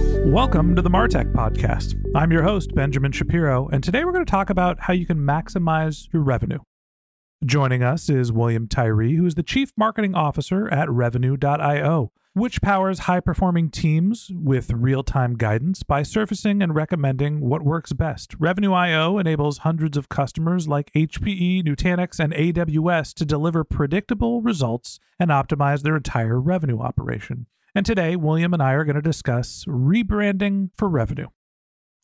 Welcome to the Martech Podcast. I'm your host, Benjamin Shapiro, and today we're going to talk about how you can maximize your revenue. Joining us is William Tyree, who is the Chief Marketing Officer at Revenue.io, which powers high performing teams with real time guidance by surfacing and recommending what works best. Revenue.io enables hundreds of customers like HPE, Nutanix, and AWS to deliver predictable results and optimize their entire revenue operation. And today, William and I are going to discuss rebranding for revenue.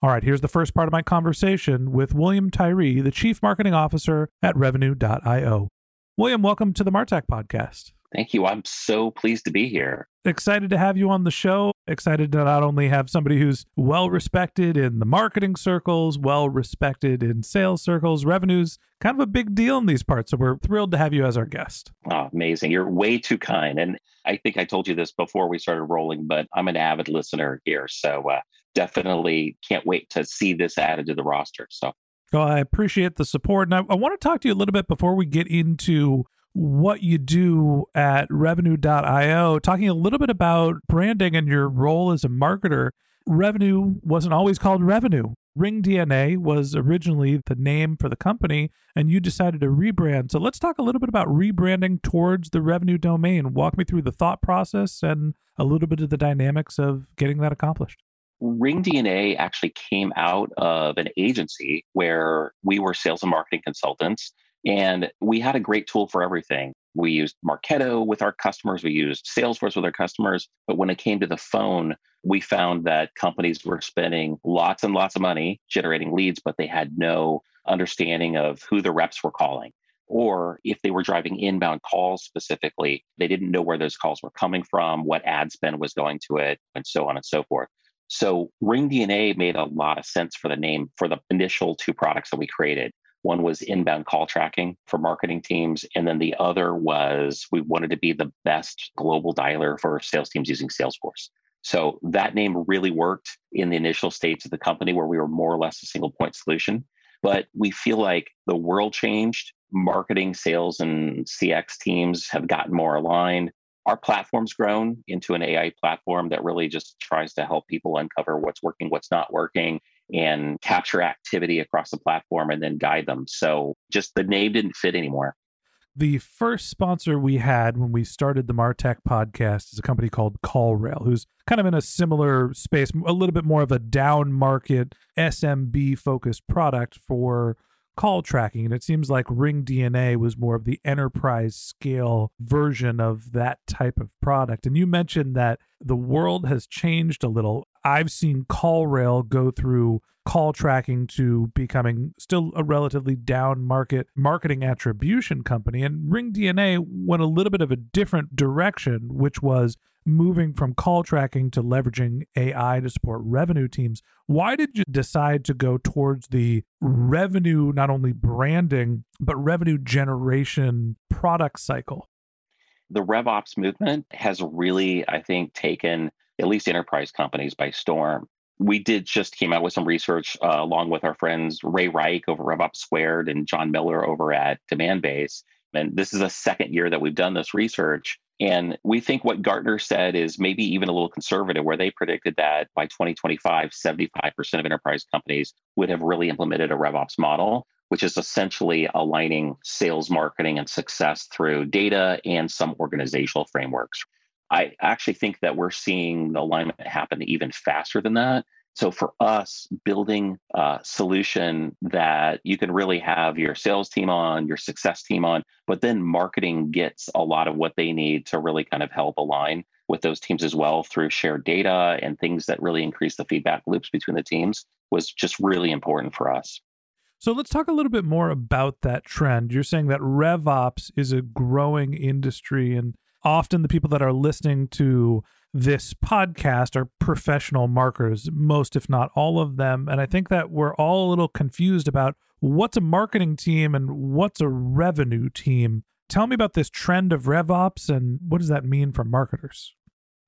All right, here's the first part of my conversation with William Tyree, the Chief Marketing Officer at Revenue.io. William, welcome to the Martech podcast. Thank you. I'm so pleased to be here. Excited to have you on the show. Excited to not only have somebody who's well respected in the marketing circles, well respected in sales circles, revenues, kind of a big deal in these parts. So we're thrilled to have you as our guest. Oh, amazing. You're way too kind. And I think I told you this before we started rolling, but I'm an avid listener here. So uh, definitely can't wait to see this added to the roster. So well, I appreciate the support. And I, I, want to talk to you a little bit before we get into what you do at revenue.io, talking a little bit about branding and your role as a marketer. Revenue wasn't always called revenue. Ring DNA was originally the name for the company, and you decided to rebrand. So let's talk a little bit about rebranding towards the revenue domain. Walk me through the thought process and a little bit of the dynamics of getting that accomplished. Ring DNA actually came out of an agency where we were sales and marketing consultants and we had a great tool for everything. We used Marketo with our customers, we used Salesforce with our customers. But when it came to the phone, we found that companies were spending lots and lots of money generating leads, but they had no understanding of who the reps were calling. Or if they were driving inbound calls specifically, they didn't know where those calls were coming from, what ad spend was going to it, and so on and so forth. So Ring DNA made a lot of sense for the name for the initial two products that we created. One was inbound call tracking for marketing teams. And then the other was we wanted to be the best global dialer for sales teams using Salesforce. So that name really worked in the initial states of the company where we were more or less a single point solution. But we feel like the world changed. Marketing, sales, and CX teams have gotten more aligned. Our platform's grown into an AI platform that really just tries to help people uncover what's working, what's not working, and capture activity across the platform and then guide them. So just the name didn't fit anymore. The first sponsor we had when we started the Martech podcast is a company called CallRail, who's kind of in a similar space, a little bit more of a down market SMB focused product for call tracking. And it seems like Ring DNA was more of the enterprise scale version of that type of product. And you mentioned that the world has changed a little. I've seen CallRail go through call tracking to becoming still a relatively down market marketing attribution company. And Ring DNA went a little bit of a different direction, which was moving from call tracking to leveraging AI to support revenue teams. Why did you decide to go towards the revenue, not only branding, but revenue generation product cycle? The RevOps movement has really, I think, taken at least enterprise companies by storm. we did just came out with some research uh, along with our friends Ray Rike over RevOps Squared and Jon Miller over at Demandbase. And this is a second year that we've done this research. And we think what Gartner said is maybe even a little conservative, where they predicted that by 2025, 75% of enterprise companies would have really implemented a RevOps model, which is essentially aligning sales, marketing, and success through data and some organizational frameworks. I actually think that we're seeing the alignment happen even faster than that. So for us, building a solution that you can really have your sales team on, your success team on, but then marketing gets a lot of what they need to really kind of help align with those teams as well through shared data and things that really increase the feedback loops between the teams was just really important for us. So let's talk a little bit more about that trend. You're saying that RevOps is a growing industry and often the people that are listening to this podcast are professional marketers, most, if not all of them. And I think that we're all a little confused about what's a marketing team and what's a revenue team. Tell me about this trend of RevOps and what does that mean for marketers?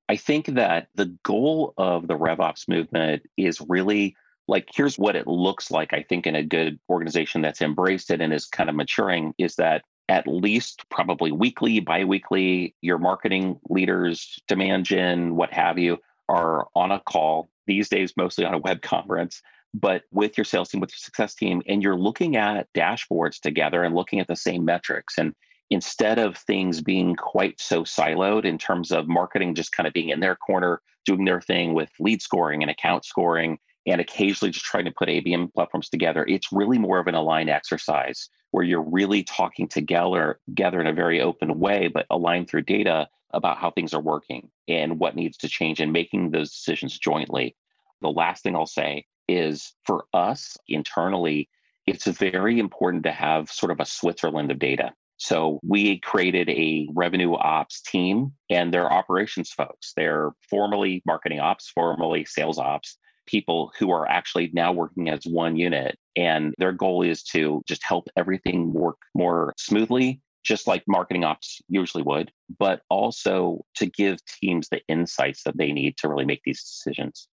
I think that the goal of the RevOps movement is really like here's what it looks like i think in a good organization that's embraced it and is kind of maturing is that at least probably weekly, biweekly, your marketing leaders, demand gen, what have you, are on a call these days, mostly on a web conference, but with your sales team, with your success team, and you're looking at dashboards together and looking at the same metrics. And instead of things being quite so siloed in terms of marketing just kind of being in their corner, doing their thing with lead scoring and account scoring, and occasionally just trying to put ABM platforms together, it's really more of an aligned exercise where you're really talking together, together in a very open way, but aligned through data about how things are working and what needs to change and making those decisions jointly. The last thing I'll say is for us internally, it's very important to have sort of a Switzerland of data. So we created a revenue ops team and they're operations folks. They're formerly marketing ops, formerly sales ops, people who are actually now working as one unit. And their goal is to just help everything work more smoothly, just like marketing ops usually would, but also to give teams the insights that they need to really make these decisions.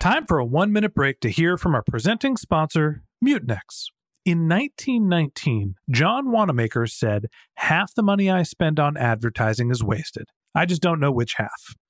Time for a one minute break to hear from our presenting sponsor, Mutinex. In 1919, John Wanamaker said, Half the money I spend on advertising is wasted. I just don't know which half.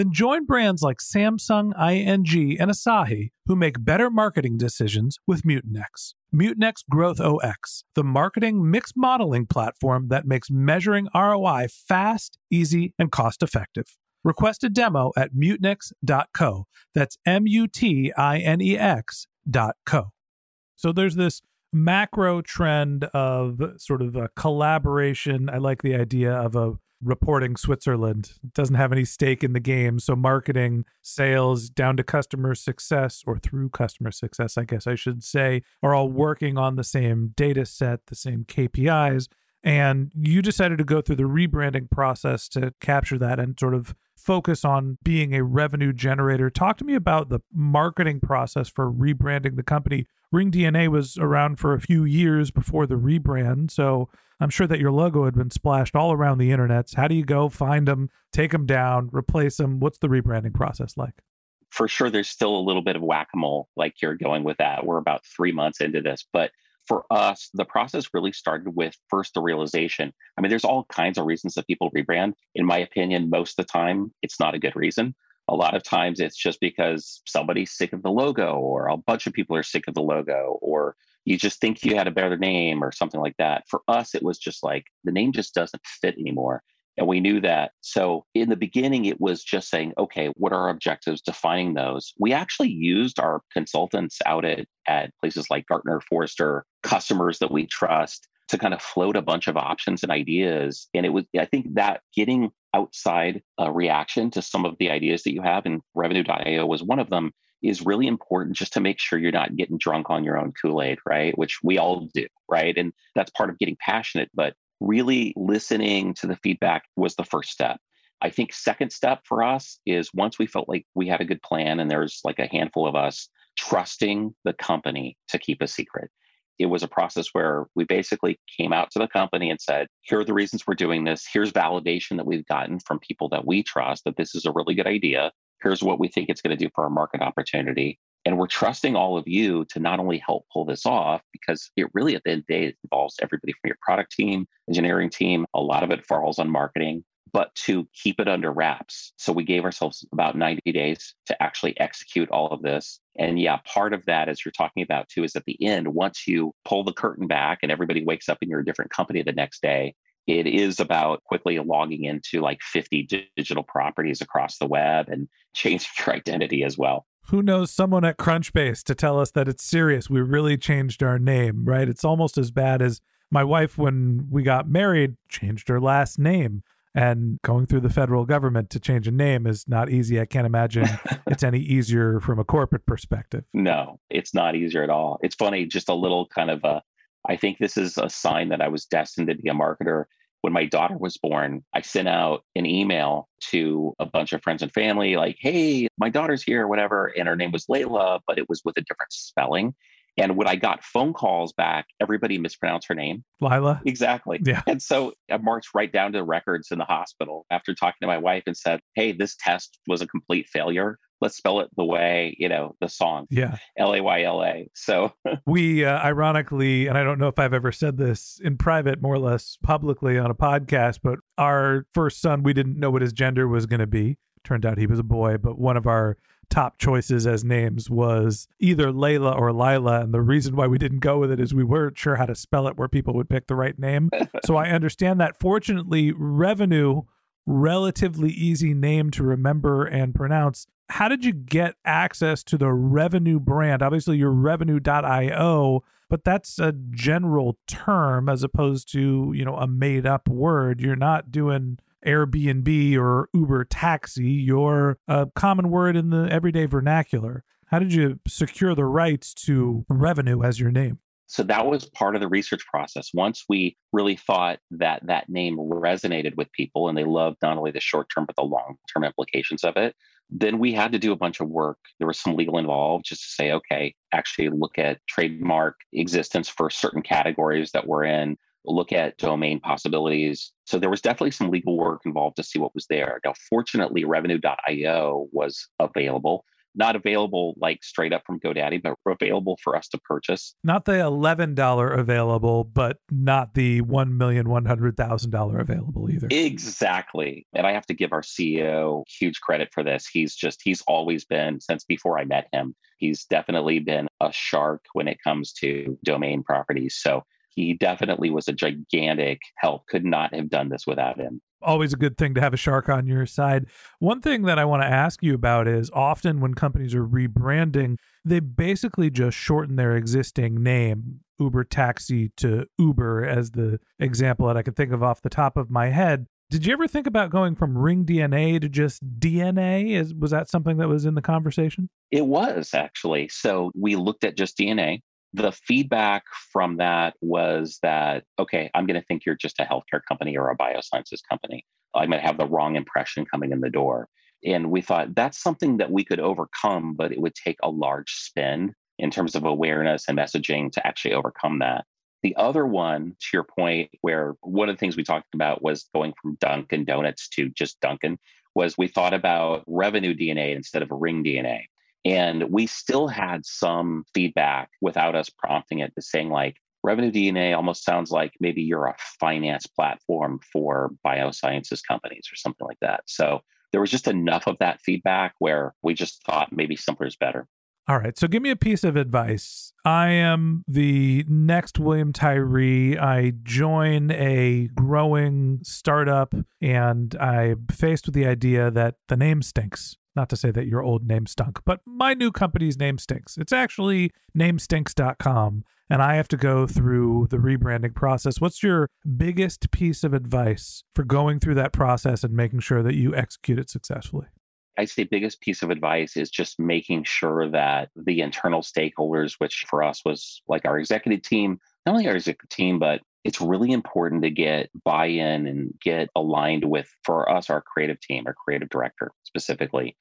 Then join brands like Samsung, ING, and Asahi who make better marketing decisions with Mutinex. Mutinex GrowthOS, the marketing mix modeling platform that makes measuring ROI fast, easy, and cost effective. Request a demo at mutinex.co. That's M U T I N E X.co. So there's this macro trend of sort of a collaboration. I like the idea of a reporting Switzerland. It doesn't have any stake in the game. So marketing, sales, down to customer success or through customer success, I guess I should say, are all working on the same data set, the same KPIs. And you decided to go through the rebranding process to capture that and sort of focus on being a revenue generator. Talk to me about the marketing process for rebranding the company. Ring DNA was around for a few years before the rebrand. So I'm sure that your logo had been splashed all around the internet. How do you go find them, take them down, replace them? What's the rebranding process like? for sure, there's still a little bit of whack a mole, like you're going with that. We're about three months into this. But for us, the process really started with first the realization. I mean, there's all kinds of reasons that people rebrand. In my opinion, most of the time, it's not a good reason. A lot of times it's just because somebody's sick of the logo, or a bunch of people are sick of the logo, or you just think you had a better name or something like that. For us, it was just like the name just doesn't fit anymore. And we knew that. So in the beginning, it was just saying, okay, what are our objectives, defining those. We actually used our consultants out at, at places like Gartner, Forrester, customers that we trust to kind of float a bunch of options and ideas. And it was, I think that getting outside a reaction to some of the ideas that you have, and revenue.io was one of them, is really important just to make sure you're not getting drunk on your own Kool Aid, right? Which we all do, right? And that's part of getting passionate. But really listening to the feedback was the first step. I think second step for us is once we felt like we had a good plan and there's like a handful of us trusting the company to keep a secret. It was a process where we basically came out to the company and said, here are the reasons we're doing this. Here's validation that we've gotten from people that we trust that this is a really good idea. Here's what we think it's going to do for our market opportunity. And we're trusting all of you to not only help pull this off, because it really at the end of the day involves everybody from your product team, engineering team, a lot of it falls on marketing, but to keep it under wraps. So we gave ourselves about 90 days to actually execute all of this. And yeah, part of that, as you're talking about too, is at the end, once you pull the curtain back and everybody wakes up in your different company the next day, it is about quickly logging into like 50 digital properties across the web and changing your identity as well who knows someone at Crunchbase to tell us that it's serious. We really changed our name, right? It's almost as bad as my wife, when we got married, changed her last name. And going through the federal government to change a name is not easy. I can't imagine it's any easier from a corporate perspective. No, it's not easier at all. It's funny, just a little kind of a, I think this is a sign that I was destined to be a marketer when my daughter was born, I sent out an email to a bunch of friends and family, like, hey, my daughter's here, whatever. And her name was Layla, but it was with a different spelling. And when I got phone calls back, everybody mispronounced her name. Lila? Exactly. Yeah. And so I marched right down to the records in the hospital after talking to my wife and said, Hey, this test was a complete failure let's spell it the way you know the song yeah l-a-y-l-a so we uh, ironically and i don't know if i've ever said this in private more or less publicly on a podcast but our first son we didn't know what his gender was going to be turned out he was a boy but one of our top choices as names was either Layla or Lila. And the reason why we didn't go with it is we weren't sure how to spell it where people would pick the right name. so I understand that. Fortunately, revenue relatively easy name to remember and pronounce. How did you get access to the revenue brand? Obviously, you're revenue.io, but that's a general term as opposed to, you know, a made up word. You're not doing Airbnb or Uber taxi. You're a common word in the everyday vernacular. How did you secure the rights to revenue as your name? So that was part of the research process. Once we really thought that that name resonated with people and they loved not only the short term, but the long term implications of it, then we had to do a bunch of work. There was some legal involved just to say, okay, actually look at trademark existence for certain categories that we're in, look at domain possibilities. So there was definitely some legal work involved to see what was there. Now, fortunately, revenue.io was available not available like straight up from GoDaddy, but available for us to purchase. Not the $11 available, but not the $1,100,000 available either. Exactly. And I have to give our CEO huge credit for this. He's just, he's always been, since before I met him, he's definitely been a shark when it comes to domain properties. So he definitely was a gigantic help. Could not have done this without him always a good thing to have a shark on your side. One thing that I want to ask you about is often when companies are rebranding, they basically just shorten their existing name, Uber Taxi to Uber, as the example that I could think of off the top of my head. Did you ever think about going from Ring DNA to just DNA? Is was that something that was in the conversation? It was actually. So we looked at just DNA the feedback from that was that okay i'm going to think you're just a healthcare company or a biosciences company. Going to have the wrong impression coming in the door. And we thought that's something that we could overcome but it would take a large spend in terms of awareness and messaging to actually overcome that. The other one to your point where one of the things we talked about was going from dunkin donuts to just dunkin was we thought about revenue DNA instead of ring DNA. And we still had some feedback without us prompting it, to saying like, revenue DNA almost sounds like maybe you're a finance platform for biosciences companies or something like that. So there was just enough of that feedback where we just thought maybe simpler is better. All right. So give me a piece of advice. I am the next William Tyree. I join a growing startup and I'm faced with the idea that the name stinks. Not to say that your old name stunk, but my new company's name stinks. It's actually namestinks.com, and I have to go through the rebranding process. What's your biggest piece of advice for going through that process and making sure that you execute it successfully? I'd say biggest piece of advice is just making sure that the internal stakeholders, which for us was like our executive team, not only our executive team, but it's really important to get buy-in and get aligned with for us our creative team our creative director specifically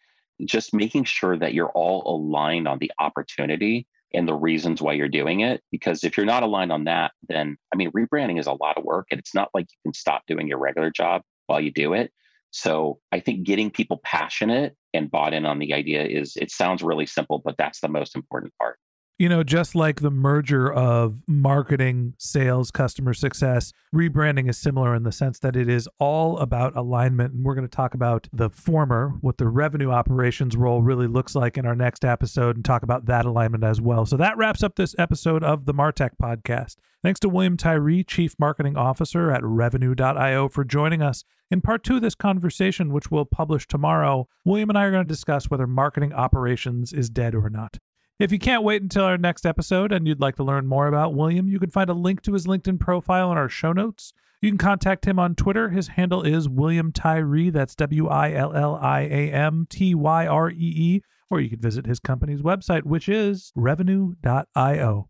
just making sure that you're all aligned on the opportunity and the reasons why you're doing it because if you're not aligned on that then i mean rebranding is a lot of work and it's not like you can stop doing your regular job while you do it. So i think getting people passionate and bought in on the idea is it sounds really simple but that's the most important part you know, just like the merger of marketing, sales, customer success, rebranding is similar in the sense that it is all about alignment. And we're going to talk about the former, what the revenue operations role really looks like in our next episode and talk about that alignment as well. So that wraps up this episode of the Martech podcast. Thanks to William Tyree, Chief Marketing Officer at Revenue.io, for joining us. In part two of this conversation, which we'll publish tomorrow, William and I are going to discuss whether marketing operations is dead or not. If you can't wait until our next episode and you'd like to learn more about William, you can find a link to his LinkedIn profile in our show notes. You can contact him on Twitter. His handle is William Tyree. That's W I L L I A M T Y R E E. Or you can visit his company's website, which is revenue.io.